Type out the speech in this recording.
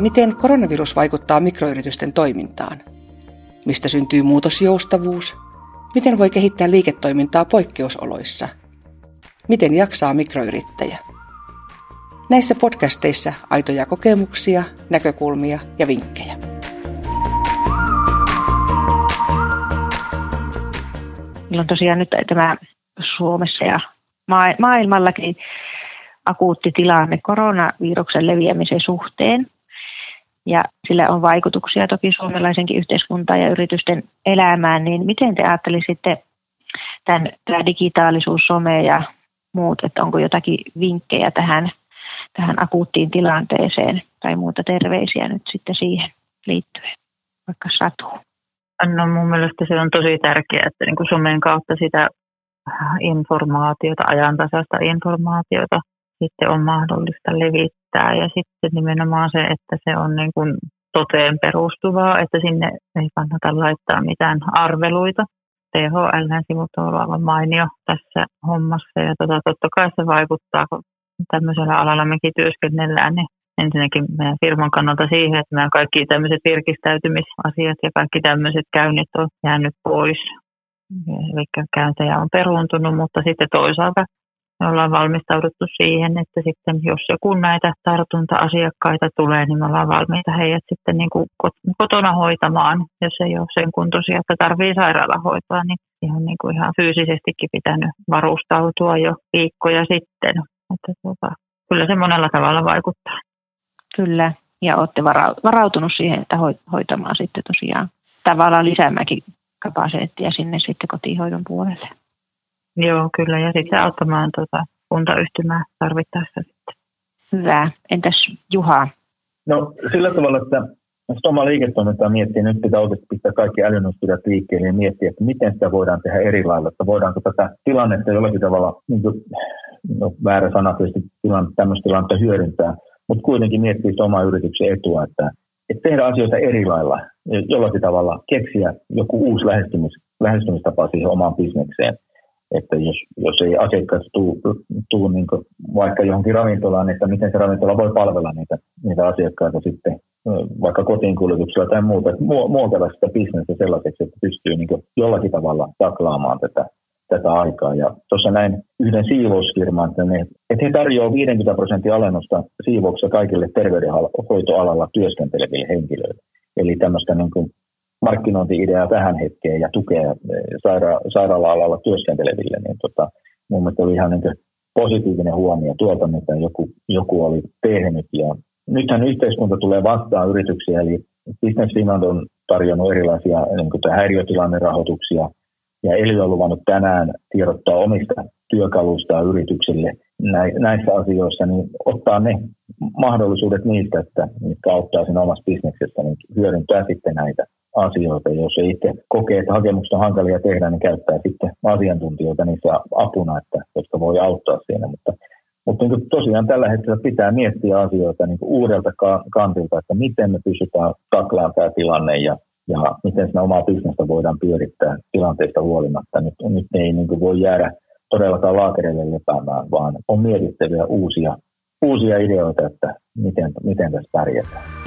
Miten koronavirus vaikuttaa mikroyritysten toimintaan? Mistä syntyy muutosjoustavuus? Miten voi kehittää liiketoimintaa poikkeusoloissa? Miten jaksaa mikroyrittäjä? Näissä podcasteissa aitoja kokemuksia, näkökulmia ja vinkkejä. Meillä on tosiaan nyt tämä Suomessa ja maailmallakin akuutti tilanne koronaviruksen leviämisen suhteen. Ja sillä on vaikutuksia toki suomalaisenkin yhteiskuntaan ja yritysten elämään, niin miten te ajattelisitte tämän, tämä digitaalisuus, some ja muut, että onko jotakin vinkkejä tähän, tähän akuuttiin tilanteeseen tai muuta terveisiä nyt sitten siihen liittyen, vaikka satuu? No mun mielestä se on tosi tärkeää, että niin kuin somen kautta sitä informaatiota, ajantasaista informaatiota sitten on mahdollista levittää. Ja sitten nimenomaan se, että se on niin kuin toteen perustuvaa, että sinne ei kannata laittaa mitään arveluita. THL-sivut on aivan mainio tässä hommassa ja tota, totta kai se vaikuttaa, kun tämmöisellä alalla mekin työskennellään, niin ensinnäkin meidän firman kannalta siihen, että meidän kaikki tämmöiset virkistäytymisasiat ja kaikki tämmöiset käynnit on jäänyt pois. Eli käyntejä on peruuntunut, mutta sitten toisaalta me ollaan valmistauduttu siihen, että sitten jos joku näitä tartunta-asiakkaita tulee, niin me ollaan valmiita heidät sitten niin kuin kotona hoitamaan, jos ei ole sen kuntoisia, että tarvii sairaalahoitoa, niin ihan, niin kuin ihan fyysisestikin pitänyt varustautua jo viikkoja sitten. Että tuota, kyllä se monella tavalla vaikuttaa. Kyllä, ja olette varautunut siihen, että hoitamaan sitten tosiaan tavallaan lisäämäkin kapasiteettia sinne sitten kotihoidon puolelle. Joo, kyllä. Ja sitten auttamaan tuota kuntayhtymää tarvittaessa sitten. Hyvä. Entäs Juha? No sillä tavalla, että jos oma liiketoimintaa miettii, niin nyt pitää oikeasti pitää kaikki älynostudat liikkeelle ja miettiä, että miten sitä voidaan tehdä eri lailla, että voidaanko tätä tilannetta jollakin tavalla, niin kuin, no, väärä sana tietysti tilanne, tämmöistä tilannetta hyödyntää, mutta kuitenkin miettiä sitä omaa yrityksen etua, että, että tehdä asioita eri lailla, jollakin tavalla keksiä joku uusi lähestymis, lähestymistapa siihen omaan bisnekseen että jos, jos ei asiakas tuu, tuu niin vaikka johonkin ravintolaan, että miten se ravintola voi palvella niitä, niitä asiakkaita sitten vaikka kotiin kuljetuksella tai muuta, että muokata sitä bisnestä sellaiseksi, että pystyy niin jollakin tavalla taklaamaan tätä, tätä aikaa. Ja tuossa näin yhden siivousfirman, että, ne, että he tarjoavat 50 prosenttia alennusta siivouksessa kaikille terveydenhoitoalalla työskenteleville henkilöille. Eli tämmöistä niin kuin markkinointi-ideaa tähän hetkeen ja tukea eh, saira- sairaala-alalla työskenteleville, niin tota, mun mielestä oli ihan niin positiivinen huomio tuolta, mitä joku, joku oli tehnyt. Ja nythän yhteiskunta tulee vastaan yrityksiä, eli Business Finland on tarjonnut erilaisia niin häiriötilannerahoituksia, ja Eli on luvannut tänään tiedottaa omista työkaluistaan yrityksille näissä asioissa, niin ottaa ne mahdollisuudet niistä, että mitkä auttaa siinä omassa bisneksessä, niin hyödyntää sitten näitä asioita. Jos ei itse kokee, että hakemukset on hankalia tehdä, niin käyttää sitten asiantuntijoita niissä apuna, että, jotka voi auttaa siinä. Mutta, mutta niin tosiaan tällä hetkellä pitää miettiä asioita niin uudelta kantilta, että miten me pystytään taklaamaan tämä tilanne ja, ja miten sitä omaa bisnestä voidaan pyörittää tilanteesta huolimatta. Nyt, nyt ei niin voi jäädä todellakaan laakereille lepäämään, vaan on mietittäviä uusia, uusia ideoita, että miten, miten tässä pärjätään.